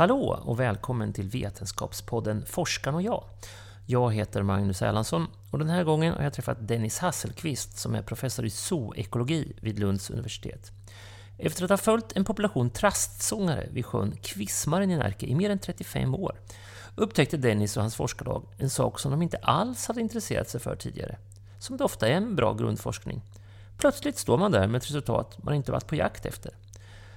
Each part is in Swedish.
Hallå och välkommen till Vetenskapspodden Forskaren och jag. Jag heter Magnus Erlandsson och den här gången har jag träffat Dennis Hasselqvist som är professor i zoekologi vid Lunds universitet. Efter att ha följt en population trastsångare vid sjön Kvismaren i Närke i mer än 35 år upptäckte Dennis och hans forskarlag en sak som de inte alls hade intresserat sig för tidigare. Som det ofta är med bra grundforskning. Plötsligt står man där med ett resultat man inte varit på jakt efter.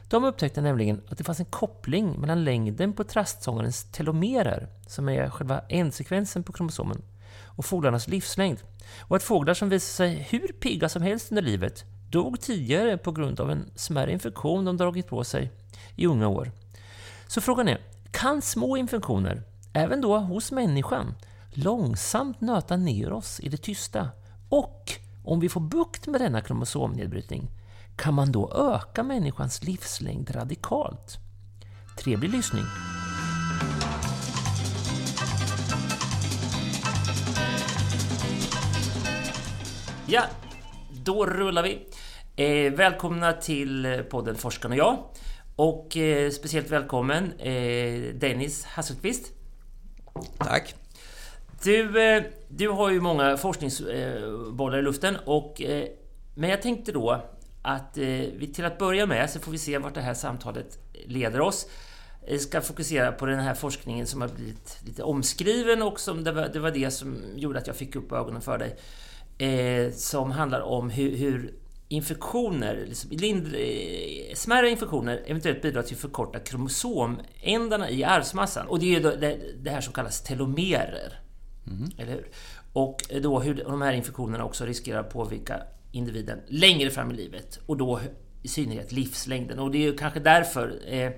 De upptäckte nämligen att det fanns en koppling mellan längden på trastsångarens telomerer, som är själva ändsekvensen på kromosomen, och fåglarnas livslängd. Och att fåglar som visade sig hur pigga som helst under livet dog tidigare på grund av en smärre infektion de dragit på sig i unga år. Så frågan är, kan små infektioner, även då hos människan, långsamt nöta ner oss i det tysta? Och om vi får bukt med denna kromosomnedbrytning, kan man då öka människans livslängd radikalt? Trevlig lyssning! Ja, då rullar vi. Eh, välkomna till podden Forskarna och jag. Och eh, speciellt välkommen eh, Dennis Hasselqvist. Tack. Du, eh, du har ju många forskningsbollar i luften och eh, men jag tänkte då att eh, vi till att börja med, så får vi se vart det här samtalet leder oss, ska fokusera på den här forskningen som har blivit lite omskriven och som det var det, var det som gjorde att jag fick upp ögonen för dig. Eh, som handlar om hur, hur infektioner, liksom, lindr, eh, smärre infektioner eventuellt bidrar till att förkorta kromosomändarna i arvsmassan. Och det är ju det, det här som kallas telomerer. Mm. Eller hur? Och då hur de här infektionerna också riskerar att påverka individen längre fram i livet och då i synnerhet livslängden. Och det är ju kanske därför, eh,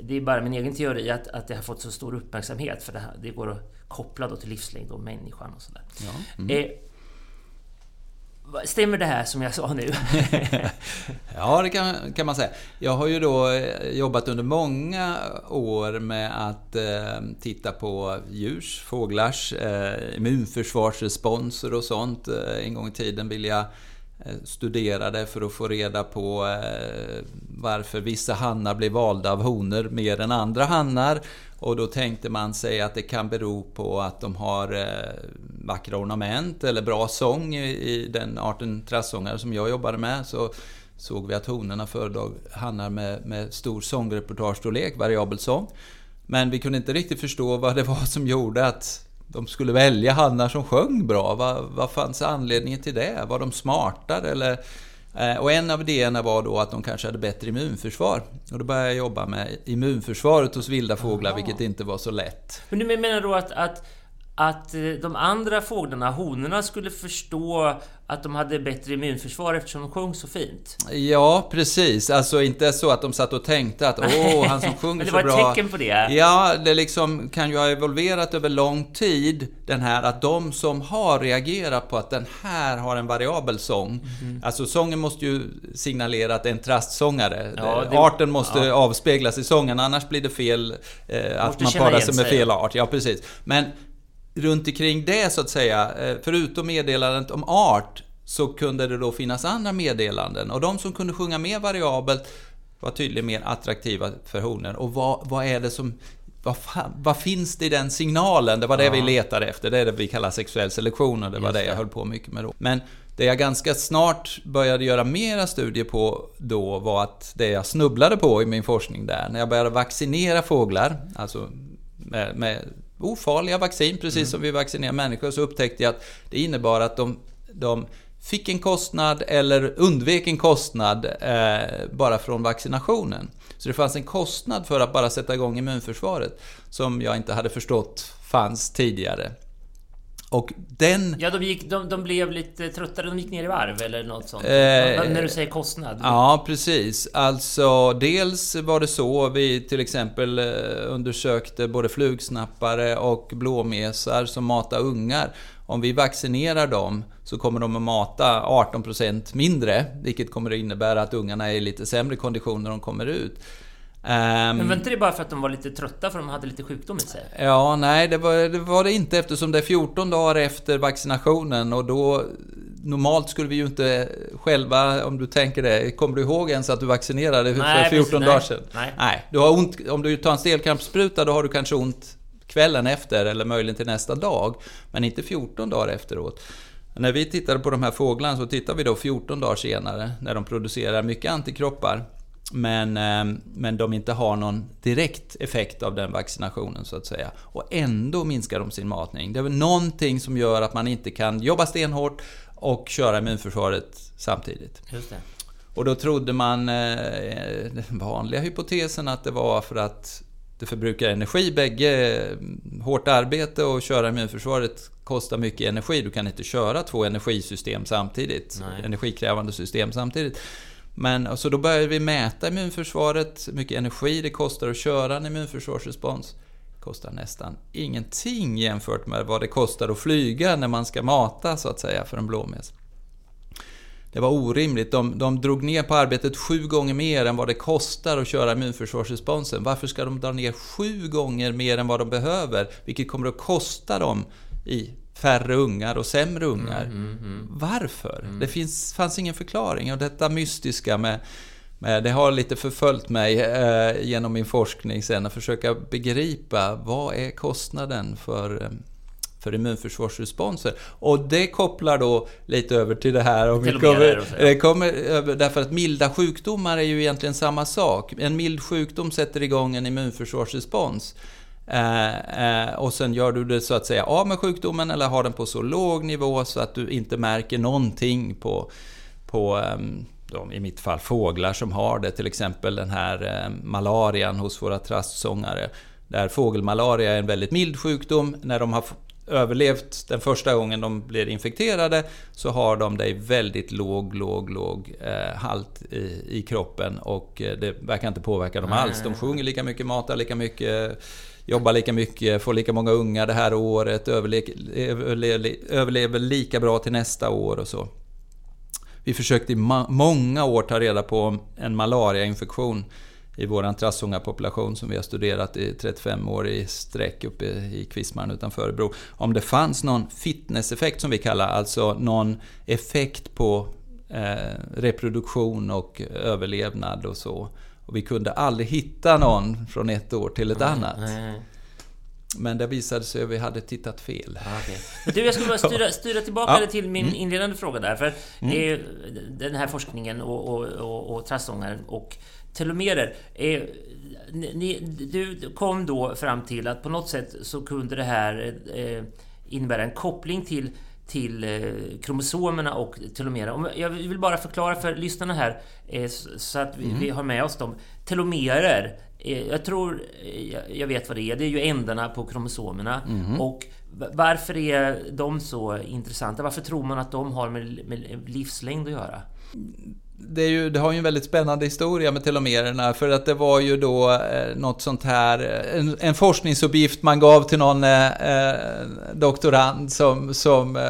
det är bara min egen teori, att, att det har fått så stor uppmärksamhet för det, här, det går att koppla då till livslängd och människan och sådär. Ja. Mm. Eh, Stämmer det här som jag sa nu? ja, det kan, kan, man säga. Jag har ju då eh, jobbat under många år med att eh, titta på djurs, fåglars eh, immunförsvarsresponser och sånt. Eh, en gång i tiden ville jag Eh, studerade för att få reda på eh, varför vissa hannar blir valda av honor mer än andra hannar. Och då tänkte man sig att det kan bero på att de har eh, vackra ornament eller bra sång i den arten trassångare som jag jobbade med. Så såg vi att honorna föredrog hannar med, med stor sångrepertoarstorlek, variabel sång. Men vi kunde inte riktigt förstå vad det var som gjorde att de skulle välja hannar som sjöng bra. Vad, vad fanns anledningen till det? Var de smartare eller? Eh, och en av idéerna var då att de kanske hade bättre immunförsvar. Och då började jag jobba med immunförsvaret hos vilda fåglar, Aha. vilket inte var så lätt. Men du menar då att, att att eh, de andra fåglarna, honorna, skulle förstå att de hade bättre immunförsvar eftersom de sjöng så fint? Ja, precis. Alltså inte så att de satt och tänkte att åh, han som sjunger så bra. Men det var ett tecken på det? Ja, det liksom kan ju ha evolverat över lång tid, den här att de som har reagerat på att den här har en variabel sång. Mm. Alltså sången måste ju signalera att det är en trastsångare. Ja, det, Arten måste ja. avspeglas i sången, annars blir det fel eh, att man parar sig med fel art. Ja, precis. Men runt omkring det så att säga, eh, förutom meddelandet om art, så kunde det då finnas andra meddelanden. Och de som kunde sjunga mer variabelt var tydligen mer attraktiva för honor. Och vad, vad är det som vad, fan, vad finns det i den signalen? Det var det ja. vi letade efter. Det är det vi kallar sexuell selektion och det var Just det jag höll på mycket med då. Men det jag ganska snart började göra mera studier på då var att det jag snubblade på i min forskning där, när jag började vaccinera fåglar, alltså med, med ofarliga vaccin, precis mm. som vi vaccinerar människor, så upptäckte jag att det innebar att de, de fick en kostnad eller undvek en kostnad eh, bara från vaccinationen. Så det fanns en kostnad för att bara sätta igång immunförsvaret som jag inte hade förstått fanns tidigare. Och den... Ja, de, gick, de, de blev lite tröttare, de gick ner i varv eller något sånt. Eh, när du säger kostnad? Ja, precis. Alltså, dels var det så vi till exempel eh, undersökte både flugsnappare och blåmesar som matar ungar. Om vi vaccinerar dem så kommer de att mata 18% mindre, vilket kommer att innebära att ungarna är i lite sämre kondition när de kommer ut. Um, men var inte det bara för att de var lite trötta för de hade lite sjukdom i sig? Ja, nej det var, det var det inte eftersom det är 14 dagar efter vaccinationen och då Normalt skulle vi ju inte själva, om du tänker det, kommer du ihåg ens att du vaccinerade för 14 precis, dagar nej, sedan? Nej. nej. Du har ont, om du tar en stelkrampsspruta då har du kanske ont kvällen efter eller möjligen till nästa dag. Men inte 14 dagar efteråt. När vi tittade på de här fåglarna så tittade vi då 14 dagar senare när de producerar mycket antikroppar. Men, ehm, men de inte har någon direkt effekt av den vaccinationen så att säga. Och ändå minskar de sin matning. Det är väl någonting som gör att man inte kan jobba stenhårt och köra immunförsvaret samtidigt. Just det. Och då trodde man, eh, den vanliga hypotesen, att det var för att det förbrukar energi bägge. Hårt arbete och köra immunförsvaret kostar mycket energi. Du kan inte köra två energisystem samtidigt. Nej. Energikrävande system samtidigt. Men så då började vi mäta immunförsvaret, hur mycket energi det kostar att köra en immunförsvarsrespons. Det kostar nästan ingenting jämfört med vad det kostar att flyga när man ska mata så att säga för en blåmes. Det var orimligt. De, de drog ner på arbetet sju gånger mer än vad det kostar att köra immunförsvarsresponsen. Varför ska de dra ner sju gånger mer än vad de behöver? Vilket kommer att kosta dem i färre ungar och sämre ungar. Mm, mm, mm. Varför? Mm. Det finns, fanns ingen förklaring. Och detta mystiska med, med det har lite förföljt mig eh, genom min forskning sen, att försöka begripa vad är kostnaden för eh, för immunförsvarsresponser. Och det kopplar då lite över till det här om vi kommer, det kommer Därför att milda sjukdomar är ju egentligen samma sak. En mild sjukdom sätter igång en immunförsvarsrespons. Eh, eh, och sen gör du det så att säga av med sjukdomen eller har den på så låg nivå så att du inte märker någonting på, på um, de, i mitt fall fåglar som har det. Till exempel den här eh, malarian hos våra trastsångare. Där fågelmalaria är en väldigt mild sjukdom. När de har överlevt den första gången de blir infekterade så har de det i väldigt låg, låg, låg eh, halt i, i, kroppen och det verkar inte påverka dem alls. De sjunger lika mycket, matar lika mycket, jobbar lika mycket, får lika många ungar det här året, överlever, överlever lika bra till nästa år och så. Vi försökte i många år ta reda på om en malariainfektion i vår trassungarpopulation som vi har studerat i 35 år i sträck uppe i Kvismaren utanför Örebro. Om det fanns någon fitnesseffekt som vi kallar, alltså någon effekt på eh, reproduktion och överlevnad och så. Och vi kunde aldrig hitta någon från ett år till ett annat. Men det visade sig att vi hade tittat fel. Ah, okay. Du, jag skulle bara styra, styra tillbaka ja. till min mm. inledande fråga där. För mm. den här forskningen och, och, och, och trassångaren och telomerer. Eh, ni, du kom då fram till att på något sätt så kunde det här eh, innebära en koppling till till eh, kromosomerna och telomerer. Jag vill bara förklara för lyssnarna här eh, så att vi, mm. har med oss dem. Telomerer, eh, jag tror jag vet vad det är. Det är ju ändarna på kromosomerna. Mm. Och varför är de så intressanta? Varför tror man att de har med, med livslängd att göra? Det, ju, det har ju en väldigt spännande historia med telomererna för att det var ju då eh, något sånt här, en, en forskningsuppgift man gav till någon eh, eh, doktorand som, som eh,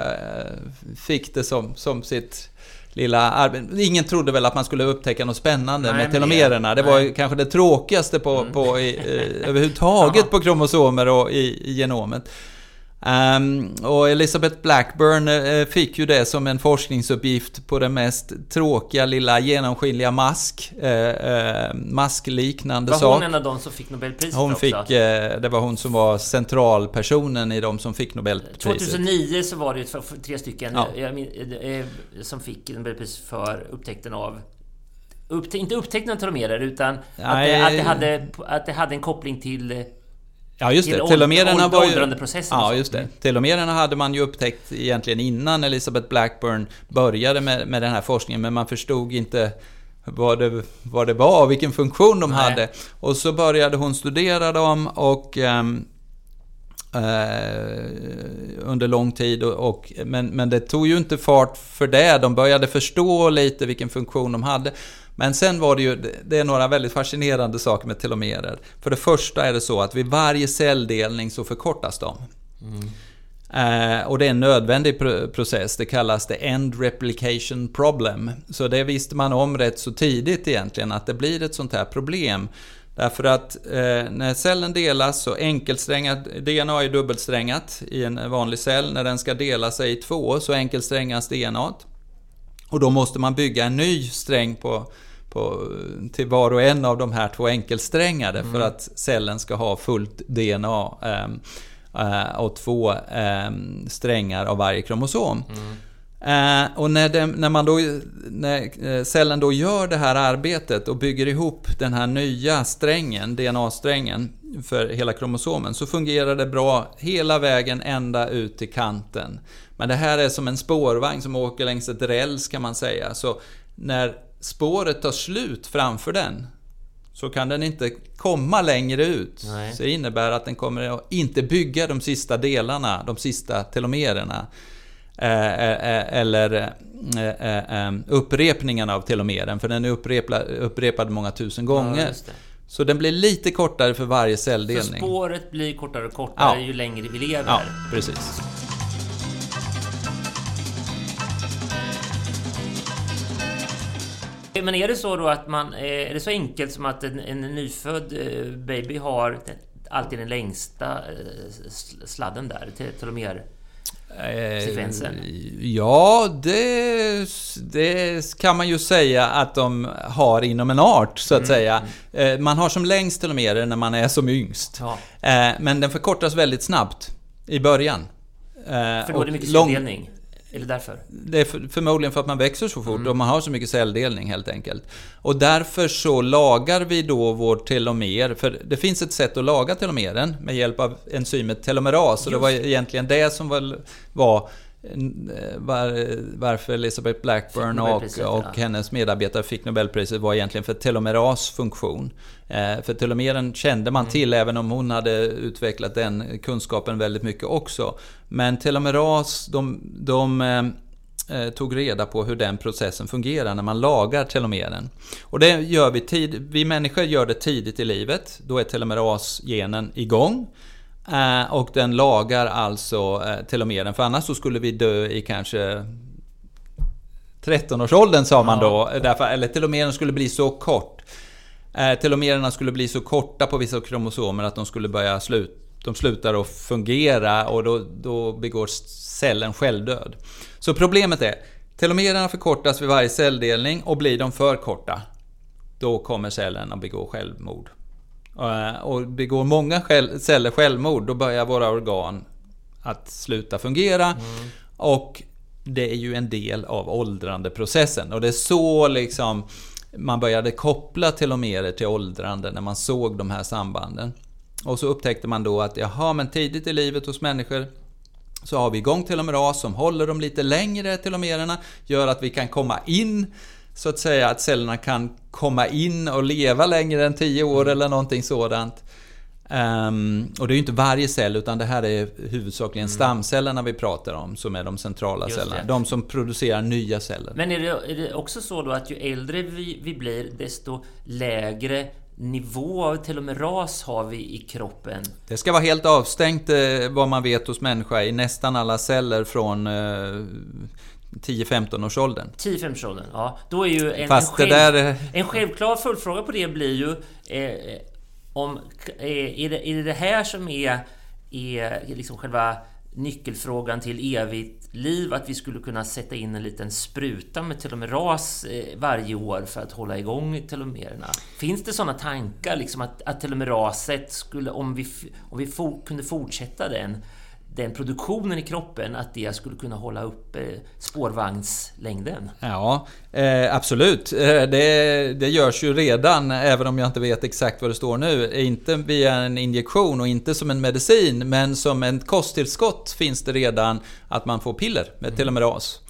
fick det som, som sitt lilla arbete. Ingen trodde väl att man skulle upptäcka något spännande nej, med telomererna. Det var ju kanske det tråkigaste på, mm. på i, i, överhuvudtaget på kromosomer och i, i genomet. Um, och Elizabeth Blackburn uh, fick ju det som en forskningsuppgift på den mest tråkiga lilla genomskinliga mask. Uh, uh, maskliknande sak. Var hon en av de som fick Nobelpriset Hon också? fick, det var hon som var centralpersonen i de som fick Nobelpriset. 2009 så var det tre stycken ja. som fick Nobelpris för upptäckten av Upptä inte upptäckten av telomerer utan att det, att, det hade, att det hade en koppling till Ja just det, telomererna var ju... Ja just det. Telomererna hade man ju upptäckt egentligen innan Elizabeth Blackburn började med, med den här forskningen men man förstod inte vad det, vad det var, vilken funktion de Nej. hade. Och så började hon studera dem och um, under lång tid. Och, och, men, men det tog ju inte fart för det. De började förstå lite vilken funktion de hade. Men sen var det ju, det är några väldigt fascinerande saker med telomerer. För det första är det så att vid varje celldelning så förkortas de. Mm. Eh, och det är en nödvändig process, det kallas det End Replication Problem. Så det visste man om rätt så tidigt egentligen, att det blir ett sånt här problem. Därför att eh, när cellen delas så enkelsträngat, DNA är dubbelsträngat i en vanlig cell. När den ska dela sig i två så enkelsträngas DNA. Och då måste man bygga en ny sträng på, på, till var och en av de här två enkelsträngade mm. för att cellen ska ha fullt DNA eh, eh, och två eh, strängar av varje kromosom. Mm. Eh, och när, det, när, man då, när eh, cellen då gör det här arbetet och bygger ihop den här nya strängen, DNA-strängen, för hela kromosomen, så fungerar det bra hela vägen ända ut till kanten. Men det här är som en spårvagn som åker längs ett räls kan man säga. Så när spåret tar slut framför den så kan den inte komma längre ut. Nej. Så det innebär att den kommer att inte bygga de sista delarna, de sista telomererna. Eh, eh, eh eller eh, eh, upprepningen av telomeren, för den är upprepad, upprepad många tusen gånger. Ja, så den blir lite kortare för varje celldelning. Så spåret blir kortare och kortare ja. ju längre vi lever? Ja, precis. Men är det så då att man... Eh, är det så enkelt som att en, en nyfödd eh, baby har alltid den längsta eh, sladden där, telomer? Sekvensen? Ja, det, det, kan man ju säga att de har inom en art, så att mm. säga. Man har som längst telomerer när man är som yngst. Ja. Men den förkortas väldigt snabbt i början. För då är det mycket celldelning? Är det därför? Det är förmodligen för att man växer så fort mm. och man har så mycket celldelning helt enkelt. Och därför så lagar vi då vår telomer, för det finns ett sätt att laga telomeren med hjälp av enzymet telomeras. Och det var egentligen det som var, var var, varför Elizabeth Blackburn och, och hennes medarbetare fick Nobelpriset var egentligen för telomeras funktion. Eh, för telomeren kände man mm. till även om hon hade utvecklat den kunskapen väldigt mycket också. Men telomeras, de, de eh, eh, tog reda på hur den processen fungerar när man lagar telomeren. Och det gör vi tid, vi människor gör det tidigt i livet. Då är telomerasgenen igång. Eh, och den lagar alltså eh, telomeren, för annars så skulle vi dö i kanske 13-årsåldern sa man då, därför, eller telomeren skulle bli så kort. Eh, telomererna skulle bli så korta på vissa kromosomer att de skulle börja slut, de slutar att fungera och då, då begår cellen självdöd. Så problemet är, telomererna förkortas vid varje celldelning och blir de för korta, då kommer cellen att begå självmord. Eh, och begår många celler självmord, då börjar våra organ att sluta fungera. Mm. Och det är ju en del av åldrandeprocessen. Och det är så liksom man började koppla telomerer till åldrande när man såg de här sambanden. Och så upptäckte man då att jaha, men tidigt i livet hos människor så har vi igång telomeras som håller dem lite längre, telomererna, gör att vi kan komma in så att säga att cellerna kan komma in och leva längre än 10 år eller någonting sådant. Um, och det är ju inte varje cell utan det här är huvudsakligen mm. stamcellerna vi pratar om som är de centrala Just cellerna. Det. De som producerar nya celler. Men är det, är det också så då att ju äldre vi, vi blir desto lägre nivå av telomeras har vi i kroppen? Det ska vara helt avstängt eh, vad man vet hos människa i nästan alla celler från eh, 10-15 års åldern. 10-15 åldern, ja. Då är ju en, en, själv, där... en självklar följdfråga på det blir ju eh, om... Eh, är, det, är det det här som är, är liksom själva nyckelfrågan till evigt liv, att vi skulle kunna sätta in en liten spruta med telomeras eh, varje år för att hålla igång telomererna. Finns det sådana tankar, liksom att, att telomeraset skulle, om vi, om vi for, kunde fortsätta den, den produktionen i kroppen, att det skulle kunna hålla uppe spårvagnslängden? Ja, eh, absolut. Eh, det, det görs ju redan, även om jag inte vet exakt vad det står nu. Inte via en injektion och inte som en medicin, men som en kosttillskott finns det redan att man får piller med mm. telomeras.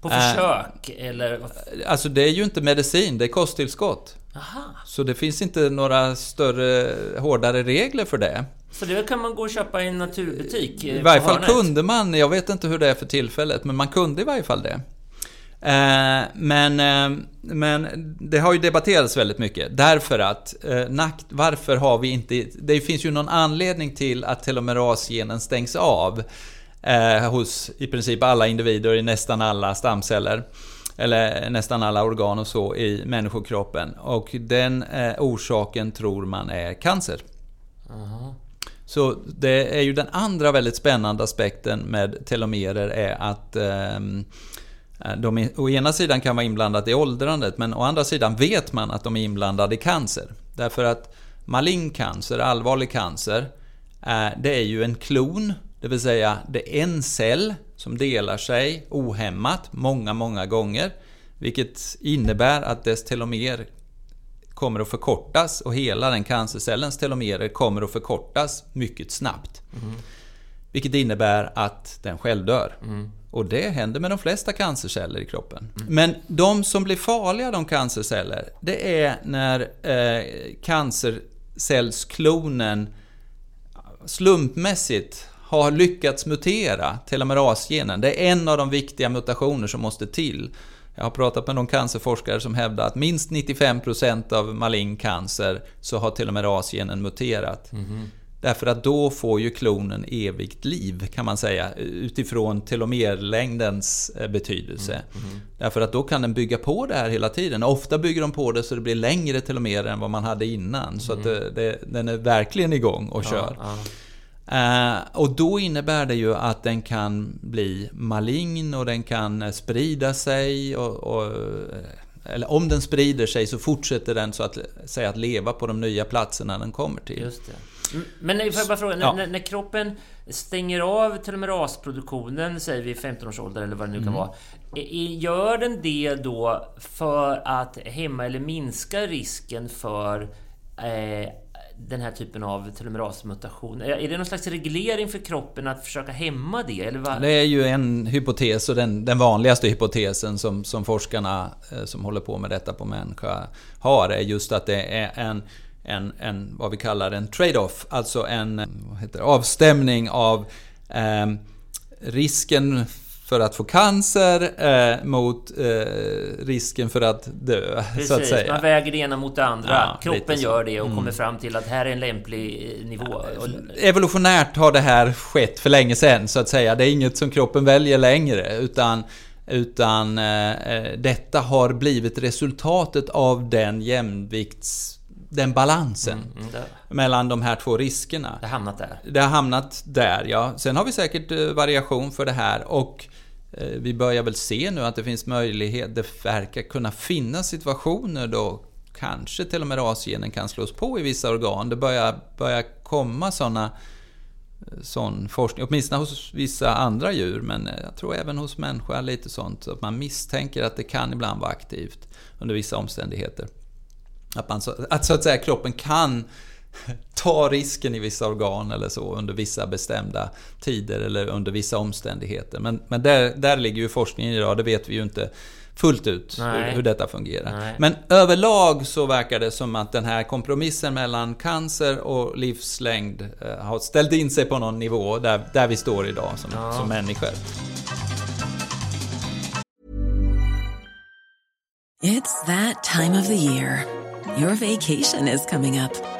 På försök, eh, eller? Alltså det är ju inte medicin, det är kosttillskott. Aha. Så det finns inte några större, hårdare regler för det. Så det kan man gå och köpa i en naturbutik? I varje fall kunde man, jag vet inte hur det är för tillfället, men man kunde i varje fall det. Eh, men, eh, men det har ju debatterats väldigt mycket. Därför att, eh, varför har vi inte... Det finns ju någon anledning till att telomerasgenen stängs av hos i princip alla individer i nästan alla stamceller. Eller nästan alla organ och så i människokroppen. Och den orsaken tror man är cancer. Aha. Så det är ju den andra väldigt spännande aspekten med telomerer är att ehm, eh, de å ena sidan kan vara inblandade i åldrandet men å andra sidan vet man att de är inblandade i cancer. Därför att malign cancer, allvarlig cancer, eh, det är ju en klon, det vill säga det är en cell som delar sig ohämmat många, många gånger. Vilket innebär att dess telomer kommer att förkortas och hela den cancercellens telomerer kommer att förkortas mycket snabbt. Mm. Vilket innebär att den självdör. Mm. Och det händer med de flesta cancerceller i kroppen. Mm. Men de som blir farliga, de cancerceller, det är när eh, cancercellsklonen slumpmässigt har lyckats mutera telomerasgenen. Det är en av de viktiga mutationer som måste till jag har pratat med någon cancerforskare som hävdar att minst 95% av malign cancer så har telomerasgenen muterat. Mm. Därför att då får ju klonen evigt liv kan man säga utifrån telomerlängdens eh, betydelse. Mm. Mm. Därför att då kan den bygga på det här hela tiden. Ofta bygger de på det så det blir längre telomerer än vad man hade innan. Så att mm. det, det, den är verkligen igång och kör. Ja, ja. Eh, och då innebär det ju att den kan bli malign och den kan sprida sig. Och, och, eller om den sprider sig så fortsätter den så att säga att leva på de nya platserna den kommer till. Just det. Men får jag bara fråga, ja. när, när, kroppen stänger av telomerasproduktionen, säger vi 15 års ålder eller vad det nu kan mm. vara. Gör den det då för att hämma eller minska risken för eh, den här typen av telomerasmutation? Är det någon slags reglering för kroppen att försöka hämma det? Eller vad? Det är ju en hypotes och den, den vanligaste hypotesen som, som forskarna eh, som håller på med detta på människa har är just att det är en en, en vad vi kallar en trade-off, alltså en heter, avstämning av eh, risken för att få cancer eh, mot eh, risken för att dö. Precis, så att säga. man väger det ena mot det andra. Ja, Kroppen gör det och mm. kommer fram till att här är en lämplig eh, nivå. Evolutionärt har det här skett för länge sedan, så att säga. Det är inget som kroppen väljer längre, utan utan eh, eh detta har blivit resultatet av den jämvikts den balansen mm, mm, mellan de här två riskerna. Det har hamnat där. Det har hamnat där, ja. Sen har vi säkert eh, variation för det här och Eh, vi börjar väl se nu att det finns möjlighet, det verkar kunna finnas situationer då kanske till och med rasgenen kan slås på i vissa organ. Det börjar, börjar komma sådana eh, sån forskning, åtminstone hos vissa andra djur, men eh, jag tror även hos människor lite sånt. Att man misstänker att det kan ibland vara aktivt under vissa omständigheter. Att, man, att så att säga kroppen kan ta risken i vissa organ eller så under vissa bestämda tider eller under vissa omständigheter. Men, men där, där ligger ju forskningen idag, det vet vi ju inte fullt ut hur, hur, detta fungerar. Nej. Men överlag så verkar det som att den här kompromissen mellan cancer och livslängd eh, har ställt in sig på någon nivå där, där vi står idag som, ja. som människor. It's that time of the year. Your vacation is coming up.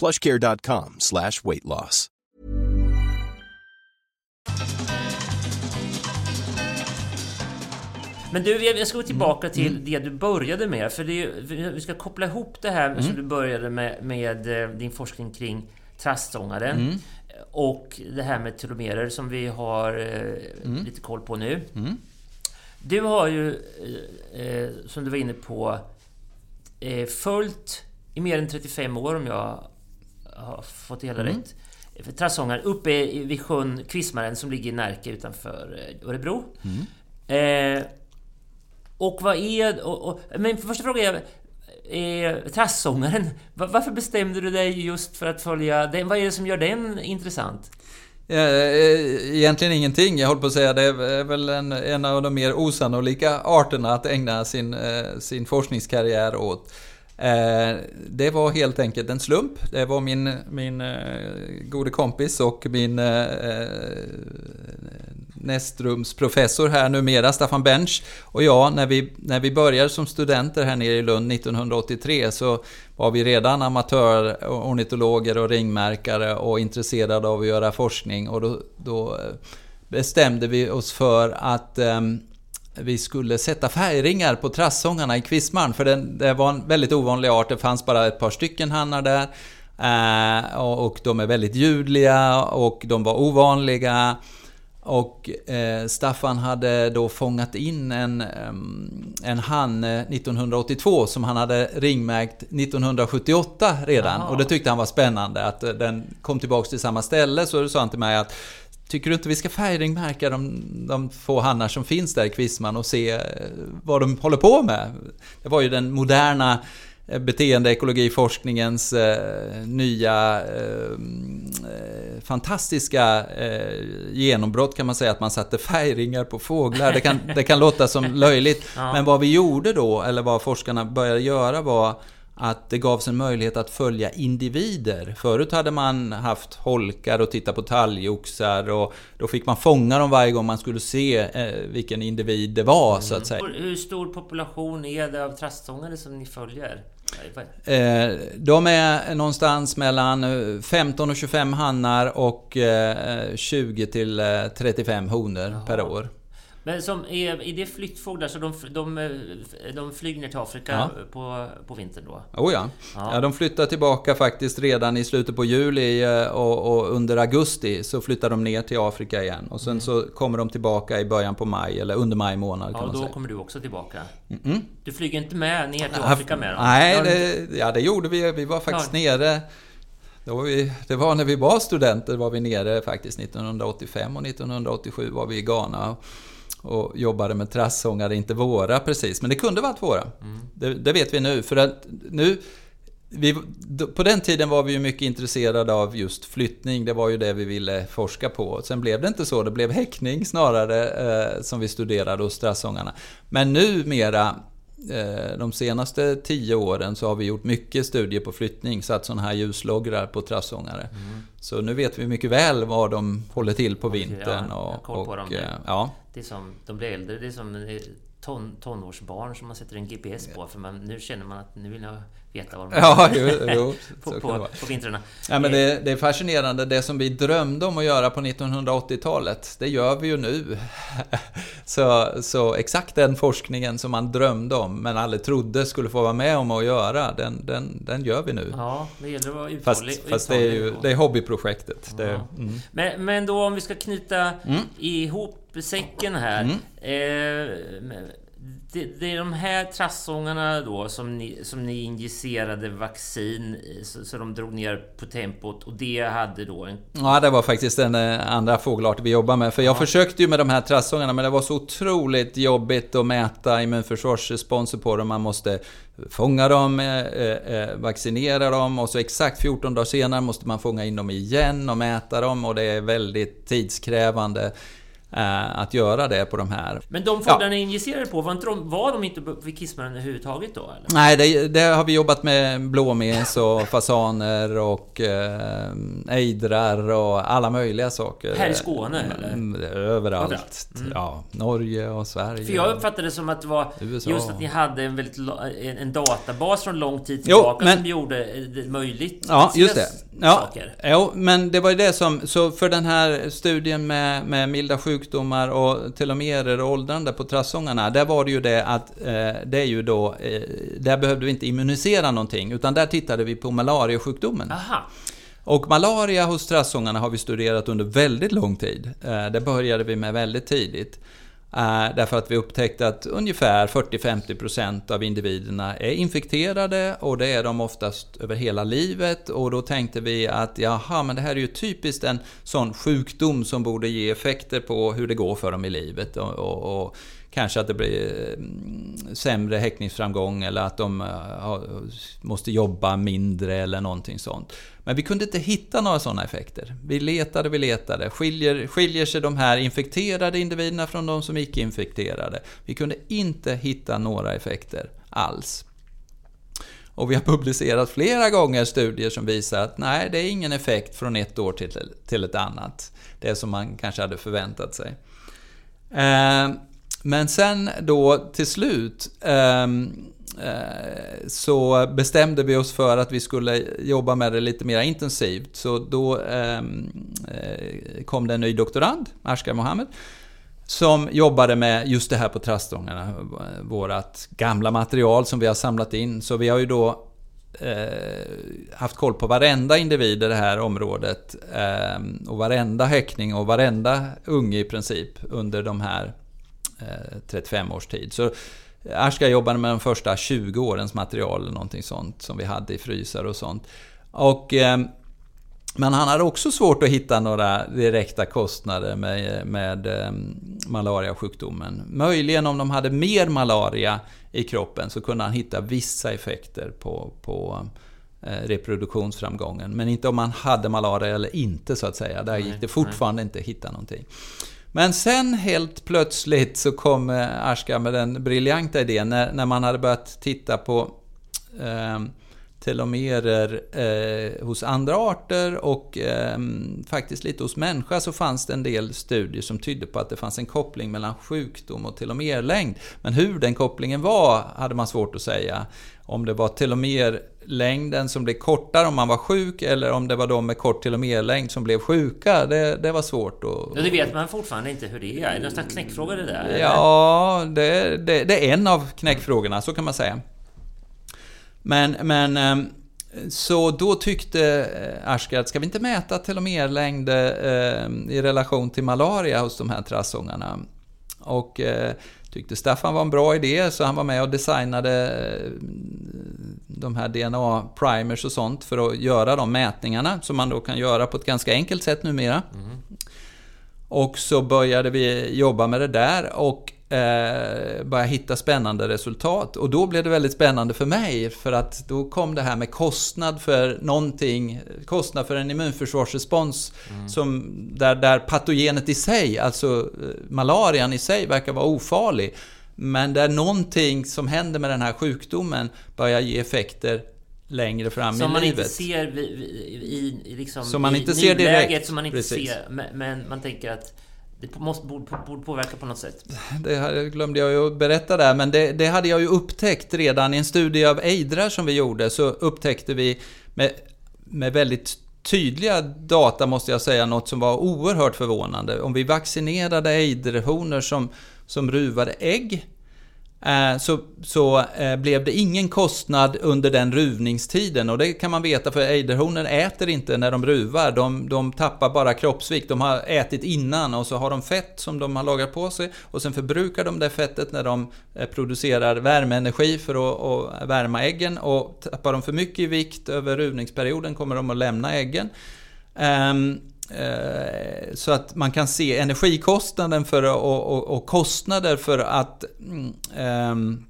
plushcare.com slash weight loss. Men du, jag ska gå tillbaka till det du började med. För det är, vi ska koppla ihop det här som du började med, med eh, din forskning kring trastsångaren. Och det här med telomerer som vi har eh, lite koll på nu. Du har ju, eh, som du var inne på, följt i mer än 35 år om jag har fått det hela rätt. För Trastsångaren uppe vid sjön Kvismaren som ligger i Närke utanför eh, Örebro. Eh, och vad är... Och, och, men första frågan är... Eh, Trastsångaren, va- varför bestämde du dig just för att följa den? Vad är det som gör den intressant? Eh, Egentligen ingenting. Jag håller på att säga det är väl en, en av de mer osannolika arterna att ägna sin, eh, sin forskningskarriär åt. Eh, det var helt enkelt en slump. Det var min, min eh, gode kompis och min eh, eh, nästrumsprofessor här numera, Staffan Bench, och jag, när vi, när vi började som studenter här nere i Lund 1983 så var vi redan amatörornitologer och ringmärkare och intresserade av att göra forskning och då, då bestämde vi oss för att ehm, vi skulle sätta färgringar på trassångarna i Kvistmarn, för den, det var en väldigt ovanlig art. Det fanns bara ett par stycken hannar där. Eh, och, de är väldigt ljudliga och de var ovanliga. Och eh, Staffan hade då fångat in en, em, en hanne 1982 som han hade ringmärkt 1978 redan. Jaha. Och det tyckte han var spännande att eh, den kom tillbaks till samma ställe. Så sa han till mig att Tycker du inte vi ska färgringmärka de, de få hannar som finns där i Kvistman och se eh, vad de håller på med? Det var ju den moderna eh, beteendeekologiforskningens eh, nya eh, eh, fantastiska eh, genombrott kan man säga, att man satte färgringar på fåglar. Det kan, det kan låta som löjligt, men vad vi gjorde då, eller vad forskarna började göra var att det gavs en möjlighet att följa individer. Förut hade man haft holkar och titta på talgoxar och då fick man fånga dem varje gång man skulle se eh, vilken individ det var så att säga. Hur stor population är det av trastsångare som ni följer? Eh, de är någonstans mellan eh, 15 och 25 hannar och eh, 20 till eh, 35 honor per år. Men som är, är det flyttfåglar så de, de, de flyger ner till Afrika Ja. på, på vintern då? Oh ja. ja. De flyttar tillbaka faktiskt redan i slutet på juli eh, och, och under augusti så flyttar de ner till Afrika igen. Och sen så kommer de tillbaka i början på maj, eller under maj månad kan Ja, man då säga. kommer du också tillbaka. Du flyger inte med ner till Ja, Afrika med dem? Nej, Ja, det, ja, det gjorde vi. Vi var faktiskt Ja. nere. Då var vi, det var när vi var studenter var vi nere faktiskt 1985 och 1987 var vi i Ghana. Och jobbade med trassångare, inte våra precis, men det kunde varit våra. Det, det vet vi nu, för att nu... Vi, på den tiden var vi ju mycket intresserade av just flyttning, det var ju det vi ville forska på. Sen blev det inte så, det blev häckning snarare eh, som vi studerade hos strassångarna. Men numera, eh, de senaste tio åren, så har vi gjort mycket studier på flyttning, satt sådana här ljuslograr på trassångare. Så nu vet vi mycket väl var de håller till på vintern. ja, och, och, nu. eh, ja. Det är som, de blir äldre, det är som eh, ton, tonårsbarn som man sätter en GPS på. För man, nu känner man att nu vill jag veta vad de Ja, jo, jo, på, det på, på vintrarna. Ja, men Eh, det, det är fascinerande. Det som vi drömde om att göra på 1980-talet, det gör vi ju nu. Så, så exakt den forskningen som man drömde om, men aldrig trodde skulle få vara med om att göra, den, den, den gör vi nu. Ja, det gäller att vara Fast, uthållig. fast det är ju det är hobbyprojektet. Det, Ja. mm. Men, men då om vi ska knyta ihop säcken här. Mm. Eh, det, det är de här trassångarna då som ni, som ni injicerade vaccin i, så, så de drog ner på tempot och det hade då en... Ja, det var faktiskt den eh, andra fågelart vi jobbar med. För jag försökte ju med de här trassångarna, men det var så otroligt jobbigt att mäta immunförsvarsresponser på dem. Man måste fånga dem, eh, eh, vaccinera dem och så exakt 14 dagar senare måste man fånga in dem igen och mäta dem och det är väldigt tidskrävande eh, att göra det på de här. Men de fåglarna ni injicerade på, var, inte de, var de inte vid Kissmaren överhuvudtaget då? Eller? Nej, det, det har vi jobbat med blåmes och fasaner och eh, ejdrar och alla möjliga saker. Här i Skåne, eller? Mm, Överallt. Överallt. Mm. Ja, Norge och Sverige. För jag uppfattade det som att det var USA. just att ni hade en, väldigt, en, en databas från lång tid Jo, tillbaka men- som gjorde det möjligt. Ja, just det. Ja, Saker. jo, men det var ju det som... Så för den här studien med, med milda sjukdomar och telomerer och åldrande på trassångarna, där var det ju det att eh, det är ju då... Eh, där behövde vi inte immunisera någonting, utan där tittade vi på malariasjukdomen. Aha. Och malaria hos trassångarna har vi studerat under väldigt lång tid. Eh, Det började vi med väldigt tidigt. Eh, därför att vi upptäckte att ungefär 40-50% av individerna är infekterade och det är de oftast över hela livet. Och då tänkte vi att jaha, men det här är ju typiskt en sån sjukdom som borde ge effekter på hur det går för dem i livet. Och, och, och kanske att det blir mm, sämre häckningsframgång eller att de eh, måste jobba mindre eller någonting sånt. Men vi kunde inte hitta några sådana effekter. Vi letade, vi letade. Skiljer, skiljer sig de här infekterade individerna från de som icke-infekterade? Vi kunde inte hitta några effekter alls. Och vi har publicerat flera gånger studier som visar att nej, det är ingen effekt från ett år till, till ett annat. Det som man kanske hade förväntat sig. Eh, men sen då till slut ehm, eh, så bestämde vi oss för att vi skulle jobba med det lite mer intensivt. Så då ehm, eh, kom det en ny doktorand, Ashkar Mohammed, som jobbade med just det här på trastångarna. Vårat gamla material som vi har samlat in. Så vi har ju då eh, haft koll på varenda individ i det här området. Eh, och varenda häckning och varenda unge i princip under de här 35 års tid. Så Ashka jobbade med de första 20 årens material eller någonting sånt som vi hade i frysar och sånt. Och eh, men han hade också svårt att hitta några direkta kostnader med, med eh, malariasjukdomen. Möjligen om de hade mer malaria i kroppen så kunde han hitta vissa effekter på, på eh, reproduktionsframgången. Men inte om man hade malaria eller inte så att säga. Där gick det fortfarande inte att hitta någonting. Men sen helt plötsligt så kom eh, Ashka med den briljanta idén när, när man hade börjat titta på eh, telomerer eh, hos andra arter och eh, faktiskt lite hos människa så fanns det en del studier som tydde på att det fanns en koppling mellan sjukdom och telomerlängd. Men hur den kopplingen var hade man svårt att säga. Om det var telomerlängden som blev kortare om man var sjuk eller om det var de med kort telomerlängd som blev sjuka. Det, det var svårt att... Ja, det vet man fortfarande inte hur det är. Är det någon knäckfråga det där? Ja, det, det, det är en av knäckfrågorna, så kan man säga. Men, men ehm, så då tyckte eh, Ashka att ska vi inte mäta telomerlängd eh, i relation till malaria hos de här trassångarna? Och eh, tyckte Staffan var en bra idé så han var med och designade eh, de här DNA-primers och sånt för att göra de mätningarna som man då kan göra på ett ganska enkelt sätt numera. Och så började vi jobba med det där och eh, började hitta spännande resultat. Och då blev det väldigt spännande för mig för att då kom det här med kostnad för någonting, kostnad för en immunförsvarsrespons som, där, där patogenet i sig, alltså eh, malarian i sig verkar vara ofarlig. Men där någonting som händer med den här sjukdomen börjar ge effekter längre fram Som i man livet. inte ser vi- i, i, liksom, Som man i inte ser direkt. Som man inte Precis. ser, men man tänker att det måste, borde, borde påverka på något sätt. Det glömde jag ju att berätta där, men det, det, hade jag ju upptäckt redan i en studie av ejdrar som vi gjorde, så upptäckte vi med, med väldigt tydliga data måste jag säga, något som var oerhört förvånande. Om vi vaccinerade ejderhonor som, som ruvade ägg Eh, så, så eh, blev det ingen kostnad under den ruvningstiden och det kan man veta för ejderhonor äter inte när de ruvar. De, de tappar bara kroppsvikt. De har ätit innan och så har de fett som de har lagrat på sig och sen förbrukar de det fettet när de eh, producerar värmeenergi för att, att värma äggen och tappar de för mycket i vikt över ruvningsperioden kommer de att lämna äggen. Um, Eh, så att man kan se energikostnaden för, och, och, och kostnader för att um,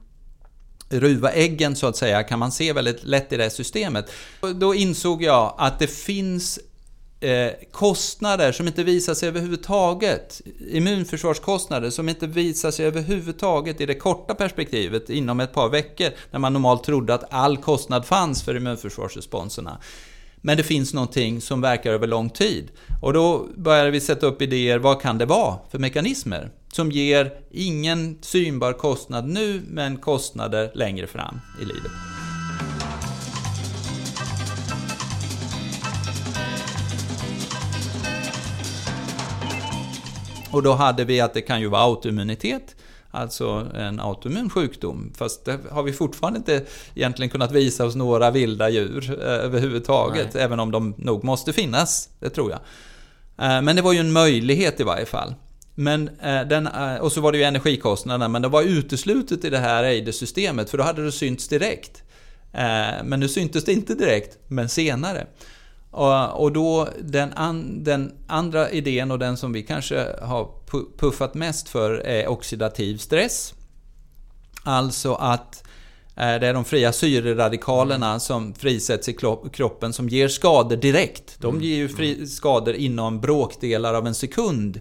ruva äggen så att säga kan man se väldigt lätt i det här systemet. Då insåg jag att det finns eh, kostnader som inte visar sig överhuvudtaget. Immunförsvarskostnader som inte visar sig överhuvudtaget i det korta perspektivet inom ett par veckor när man normalt trodde att all kostnad fanns för immunförsvarsresponserna. Men det finns någonting som verkar över lång tid. Och då började vi sätta upp idéer, vad kan det vara för mekanismer? Som ger ingen synbar kostnad nu, men kostnader längre fram i livet. Och då hade vi att det kan ju vara autoimmunitet. Alltså en autoimmun sjukdom. Fast det har vi fortfarande inte egentligen kunnat visa hos några vilda djur eh, överhuvudtaget. Nej. Även om de nog måste finnas, det tror jag. Eh, men det var ju en möjlighet i varje fall. Men eh, den, och så var det ju energikostnaderna, men det var uteslutet i det här Eider-systemet, för då hade det synts direkt. Men nu syntes det inte direkt, men senare. Och då den, an, den andra idén och den som vi kanske har puffat mest för är oxidativ stress. Alltså att eh, det är de fria syreradikalerna mm. som frisätts i kroppen som ger skador direkt. De mm. ger ju fri, skador inom bråkdelar av en sekund.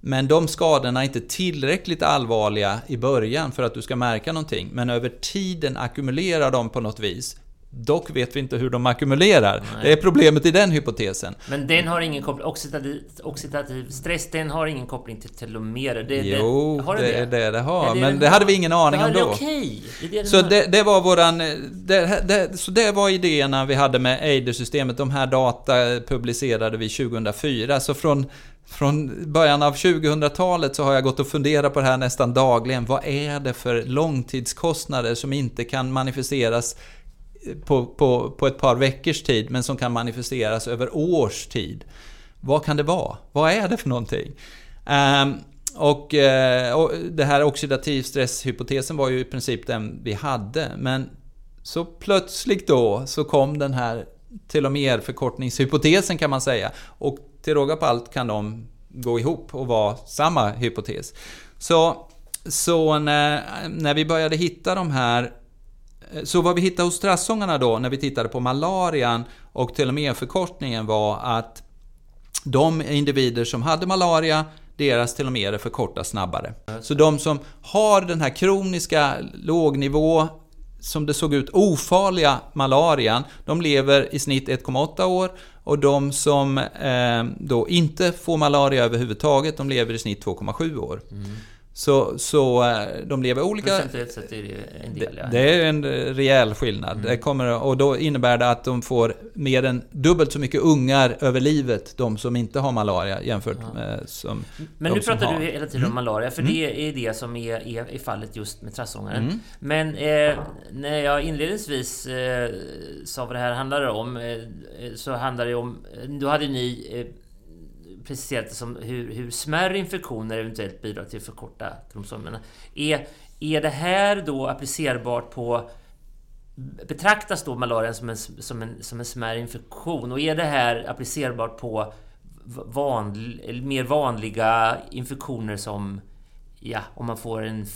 Men de skadorna är inte tillräckligt allvarliga i början för att du ska märka någonting. Men över tiden ackumulerar de på något vis Dock vet vi inte hur de ackumulerar. Nej. Det är problemet i den hypotesen. Men den har ingen koppling... Oxidativ, oxidativ stress, den har ingen koppling till telomerer. Det, jo, det, har det, det är det det har. Det men det hade vi ingen aning om då. Okay. Det så det, det, var våran... Det, så det var idéerna vi hade med Eider-systemet. De här data publicerade vi 2004. Så från från början av 2000-talet så har jag gått och funderat på det här nästan dagligen. Vad är det för långtidskostnader som inte kan manifesteras på, på, på ett par veckors tid, men som kan manifesteras över års tid. Vad kan det vara? Vad är det för någonting? Um, och, uh, och det här oxidativ stresshypotesen var ju i princip den vi hade, men så plötsligt då så kom den här telomerförkortningshypotesen kan man säga. Och till råga på allt kan de gå ihop och vara samma hypotes. Så, så när, när vi började hitta de här Eh, så vad vi hittade hos strassångarna då, när vi tittade på malarian och telomerförkortningen var att de individer som hade malaria, deras telomerer förkortas snabbare. Så de som har den här kroniska lågnivå, som det såg ut, ofarliga malarian, de lever i snitt 1,8 år och de som eh, då inte får malaria överhuvudtaget, de lever i snitt 2,7 år. Mm. Så, så eh, de lever olika... Procentuellt sett är det en del, ja. Det är en rejäl skillnad. Mm. Det kommer, och då innebär det att de får mer än dubbelt så mycket ungar över livet, de som inte har malaria, jämfört ja. med som Men nu pratar du hela tiden om mm. malaria, för mm. det är det som är, är, är fallet just med trassångaren. Mm. Men eh, när jag inledningsvis eh, sa vad det här handlar om, eh, så handlar det om... Då hade ni eh, preciserat det som hur, hur smärre infektioner eventuellt bidrar till att förkorta kromosomerna. Är, är det här då applicerbart på Betraktas då malarian som en, som en, som en smärre infektion? Och är det här applicerbart på vanlig, mer vanliga infektioner som Ja, om man får en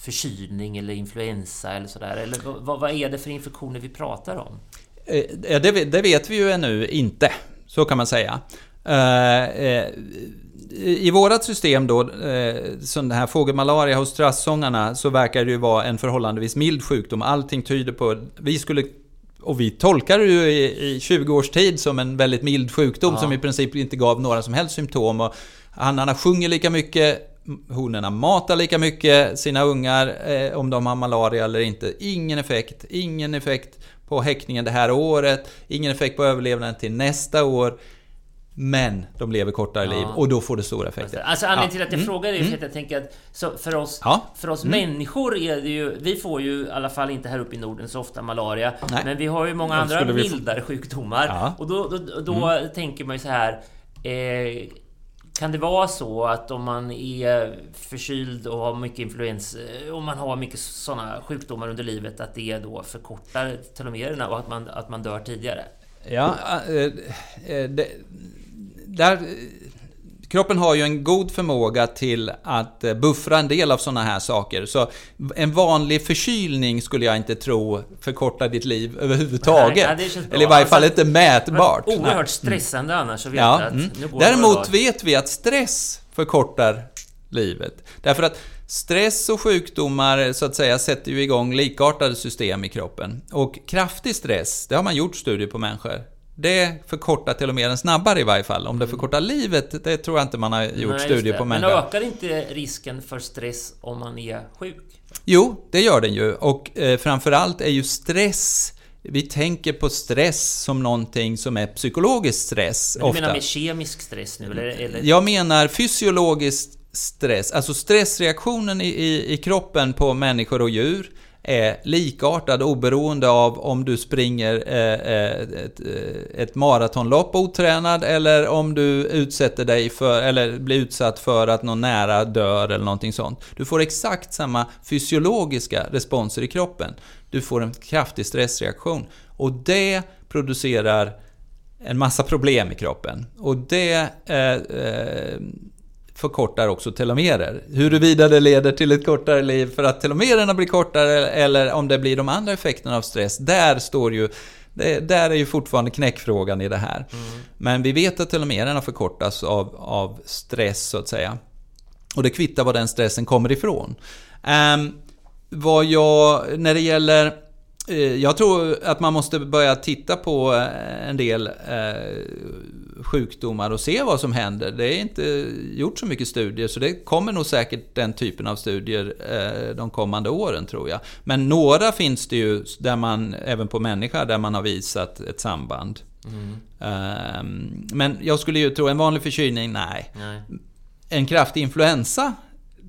förkylning eller influensa eller sådär. Eller vad, vad är det för infektioner vi pratar om? Eh, det, det vet vi ju ännu inte, så kan man säga. Eh, eh, I vårat system då, eh, som den här fågelmalaria hos strassångarna, så verkar det ju vara en förhållandevis mild sjukdom. Allting tyder på... Vi skulle och vi tolkar det ju i, i 20 års tid som en väldigt mild sjukdom ja. som i princip inte gav några som helst symptom. Och Hannarna sjunger lika mycket, honorna matar lika mycket sina ungar eh, om de har malaria eller inte. Ingen effekt, ingen effekt på häckningen det här året, ingen effekt på överlevnaden till nästa år. Men de lever kortare Ja. liv och då får det stora effekter. Alltså anledningen till att jag Mm. frågar är för att jag tänker att för oss, Ja. för oss Mm. människor är det ju... Vi får ju i alla fall inte här uppe i Norden så ofta malaria. Nej. Men vi har ju många andra få- mildare sjukdomar. Ja. Mm. Och då, då, då tänker man ju så här... Eh, kan det vara så att om man är förkyld och har mycket influens, eh, om man har mycket sådana sjukdomar under livet, att det då förkortar telomererna och att man, att man dör tidigare? Ja, eh, eh, det, där, eh, kroppen har ju en god förmåga till att eh, buffra en del av sådana här saker. Så en vanlig förkylning skulle jag inte tro förkortar ditt liv överhuvudtaget. Nej, bra. Eller i varje fall inte mätbart. Nej. Oerhört stressande annars att veta Ja, att mm. nu går Däremot vet vi att stress förkortar livet. Därför att stress och sjukdomar så att säga sätter ju igång likartade system i kroppen. Och kraftig stress, det har man gjort studier på människor. Det förkortar telomeren snabbare i varje fall. Om det förkortar livet, det tror jag inte man har gjort Mm. Nej, studier på Men människor. ökar inte risken för stress om man är sjuk? Jo, det gör den ju. Och eh, framförallt är ju stress vi tänker på stress som någonting som är psykologisk stress Men du ofta. menar med kemisk stress nu eller? eller? Jag menar fysiologisk stress, alltså stressreaktionen i, i, i kroppen på människor och djur är likartad oberoende av om du springer eh, eh, ett, eh, ett maratonlopp otränad eller om du utsätter dig för, eller blir utsatt för att någon nära dör eller någonting sånt. Du får exakt samma fysiologiska responser i kroppen. Du får en kraftig stressreaktion och det producerar en massa problem i kroppen. Och det eh, eh, förkortar också telomerer. Huruvida det leder till ett kortare liv för att telomererna blir kortare eller om det blir de andra effekterna av stress. Där står ju det, där är ju fortfarande knäckfrågan i det här. Men vi vet att telomererna förkortas av, av stress så att säga. Och det kvittar var den stressen kommer ifrån. Um, vad jag, när det gäller eh, jag tror att man måste börja titta på eh, en del eh, sjukdomar och se vad som händer. Det är inte gjort så mycket studier, så det kommer nog säkert den typen av studier eh, de kommande åren tror jag. Men några finns det ju, där man, även på människa, där man har visat ett samband. Mm. Men jag skulle ju tro, en vanlig förkylning, nej. Nej. En kraftig influensa,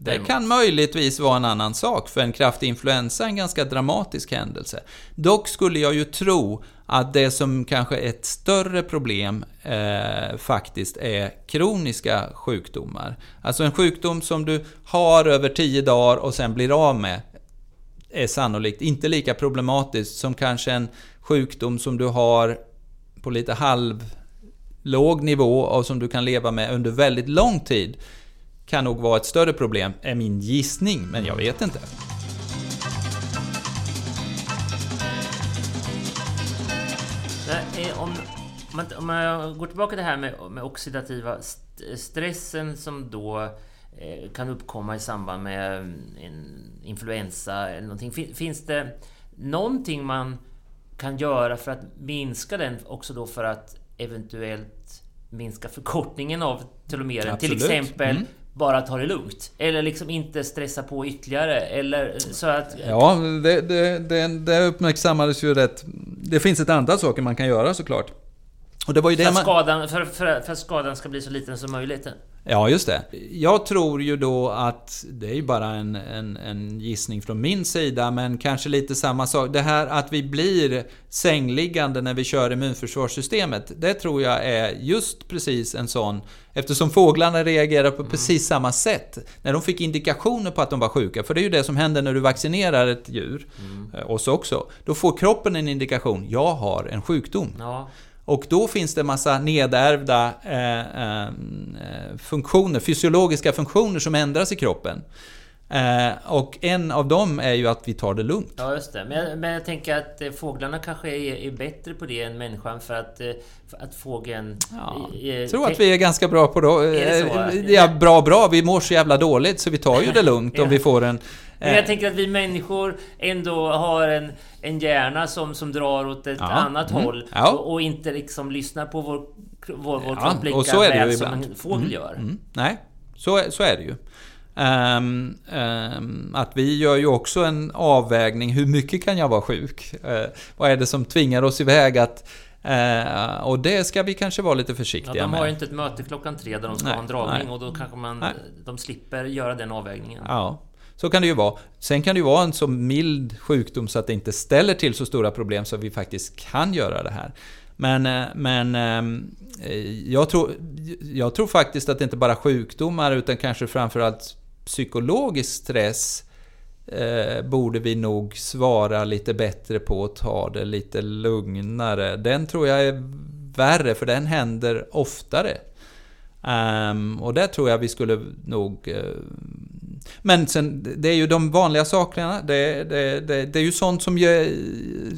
det kan möjligtvis vara en annan sak, för en kraftig influensa är en ganska dramatisk händelse. Dock skulle jag ju tro att det som kanske är ett större problem eh, faktiskt är kroniska sjukdomar. Alltså en sjukdom som du har över 10 dagar och sen blir av med är sannolikt inte lika problematiskt som kanske en sjukdom som du har på lite halv låg nivå och som du kan leva med under väldigt lång tid kan nog vara ett större problem, är min gissning, men jag vet inte. Om, man, om man går tillbaka till det här med, med oxidativa st- stressen som då eh, kan uppkomma i samband med en influensa eller någonting. Fin, finns det någonting man kan göra för att minska den också då för att eventuellt minska förkortningen av telomeren? Till Absolut. exempel Mm bara ta det lugnt. Eller liksom inte stressa på ytterligare. Eller så att... Ja, det, det, det, det uppmärksammades ju rätt. Det finns ett antal saker man kan göra såklart. Och det var ju För det att, man... skadan, för, för, för att skadan ska bli så liten som möjligt. Ja, just det. Jag tror ju då att, det är ju bara en, en, en gissning från min sida, men kanske lite samma sak. Det här att vi blir sängliggande när vi kör immunförsvarssystemet, det tror jag är just precis en sån, eftersom fåglarna reagerar på precis samma sätt. När de fick indikationer på att de var sjuka, för det är ju det som händer när du vaccinerar ett djur, eh, oss också. Då får kroppen en indikation, jag har en sjukdom. Ja. Och då finns det massa nedärvda eh, eh, funktioner, fysiologiska funktioner som ändras i kroppen. Eh, och en av dem är ju att vi tar det lugnt. Ja, just det. Men jag, men jag tänker att eh, fåglarna kanske är, är bättre på det än människan för att, eh, för att fågeln... Ja, eh, jag tror att vi är ganska bra på det. Är det så? Eh, Ja, bra, bra. Vi mår så jävla dåligt så vi tar ju det lugnt om Ja. vi får en... Men eh, jag tänker att vi människor ändå har en, en hjärna som, som drar åt ett Ja, annat mm, håll ja. och, och inte liksom lyssnar på vår vår, vår Ja, kropp lika och så är det ju väl som ibland. en fågel gör. Mm, nej, så, så är det ju. Ehm, ehm, att vi gör ju också en avvägning, hur mycket kan jag vara sjuk? Eh, vad är det som tvingar oss iväg att... eh, och det ska vi kanske vara lite Ja, försiktiga de har med. ju inte ett möte klockan tre där de ska Nej, ha en dragning nej. och då kanske man, Nej. de slipper göra den avvägningen. Ja, så kan det ju vara. Sen kan det ju vara en så mild sjukdom så att det inte ställer till så stora problem så att vi faktiskt kan göra det här. Men, eh, men eh, eh, jag, tror, jag tror faktiskt att det inte bara sjukdomar utan kanske framförallt psykologisk stress eh, borde vi nog svara lite bättre på och ta det lite lugnare. Den tror jag är värre för den händer oftare. Ehm, och där tror jag vi skulle nog men sen, det är ju de vanliga sakerna. Det, det, det, det är ju sånt som, gör,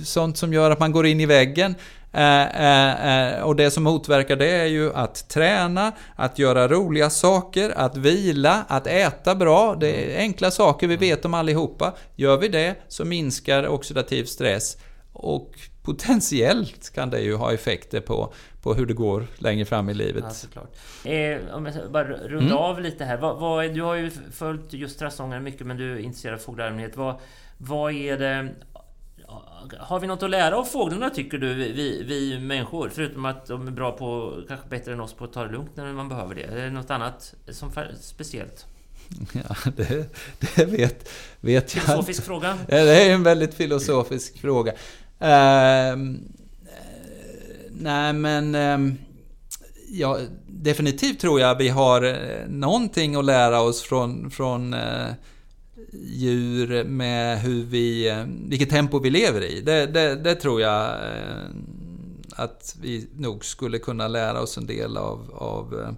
sånt som gör att man går in i väggen. Eh, eh, eh, och det som motverkar det är ju att träna, att göra roliga saker, att vila, att äta bra. Det är enkla saker, vi vet om allihopa. Gör vi det så minskar oxidativ stress. Och potentiellt kan det ju ha effekter på, på hur det går längre fram i livet. Ja, såklart. Eh, om jag bara runda av lite här. Vad, vad, är- du har ju följt just stressångare mycket, men du är intresserad av fåglar i allmänhet. Vad, vad är det... Har vi något att lära av fåglarna tycker du, vi, vi, människor? Förutom att de är bra på, kanske bättre än oss på att ta det lugnt när man behöver det. Är det något annat som speciellt? Ja, det, det vet, vet jag Filosofisk fråga? Det är en väldigt filosofisk fråga. Eh, nej men... Ehm, ja, definitivt tror jag vi har eh, någonting att lära oss från, från eh, djur med hur vi, eh, vilket tempo vi lever i. Det, det, det tror jag att vi nog skulle kunna lära oss en del av. av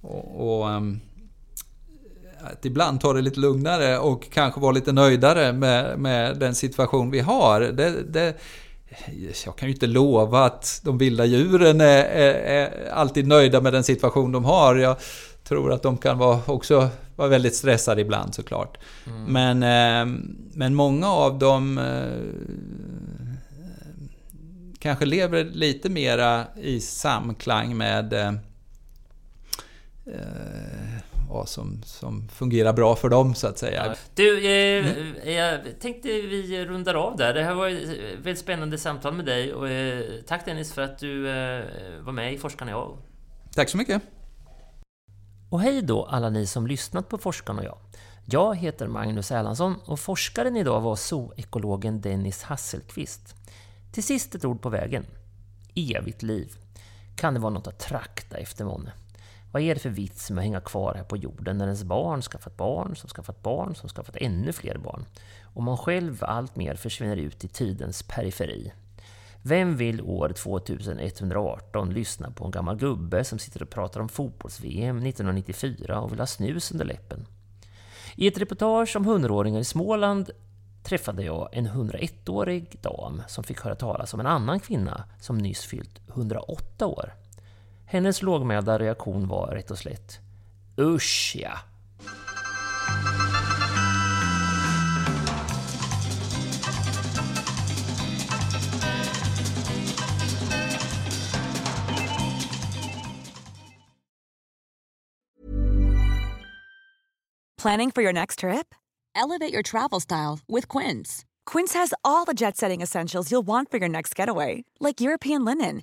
och, och ehm, att ibland ta det lite lugnare och kanske vara lite nöjdare med, med den situation vi har. Det, det, jag kan ju inte lova att de vilda djuren är, är, är alltid nöjda med den situation de har. Jag tror att de kan vara också vara väldigt stressade ibland såklart. Men, eh, men många av dem eh, kanske lever lite mera i samklang med eh, eh, vad som, som fungerar bra för dem så att säga. Du, eh, jag tänkte vi rundar av där. Det här var ett väldigt spännande samtal med dig. Och, eh, tack Dennis för att du eh, var med i Forskarna och jag. Tack så mycket! Och hej då alla ni som lyssnat på Forskarna och jag. Jag heter Magnus Erlandsson och forskaren idag var zoekologen Dennis Hasselqvist. Till sist ett ord på vägen. Evigt liv. Kan det vara något att trakta efter månne? Vad är det för vits med att hänga kvar här på jorden när ens barn skaffat barn, som skaffat barn, som skaffat ännu fler barn? Och man själv allt mer försvinner ut i tidens periferi. Vem vill år 2118 lyssna på en gammal gubbe som sitter och pratar om fotbolls-VM 1994 och vill ha snus under läppen? I ett reportage om hundraåringar i Småland träffade jag en 101-årig dam som fick höra talas om en annan kvinna som nyss fyllt 108 år. Hennes lågmälda reaktion var rätt och slätt Usch ja! Planning for your next trip? Elevate your travel style with Quince. Quince has all the jet setting essentials you'll want for your next getaway, like European linen,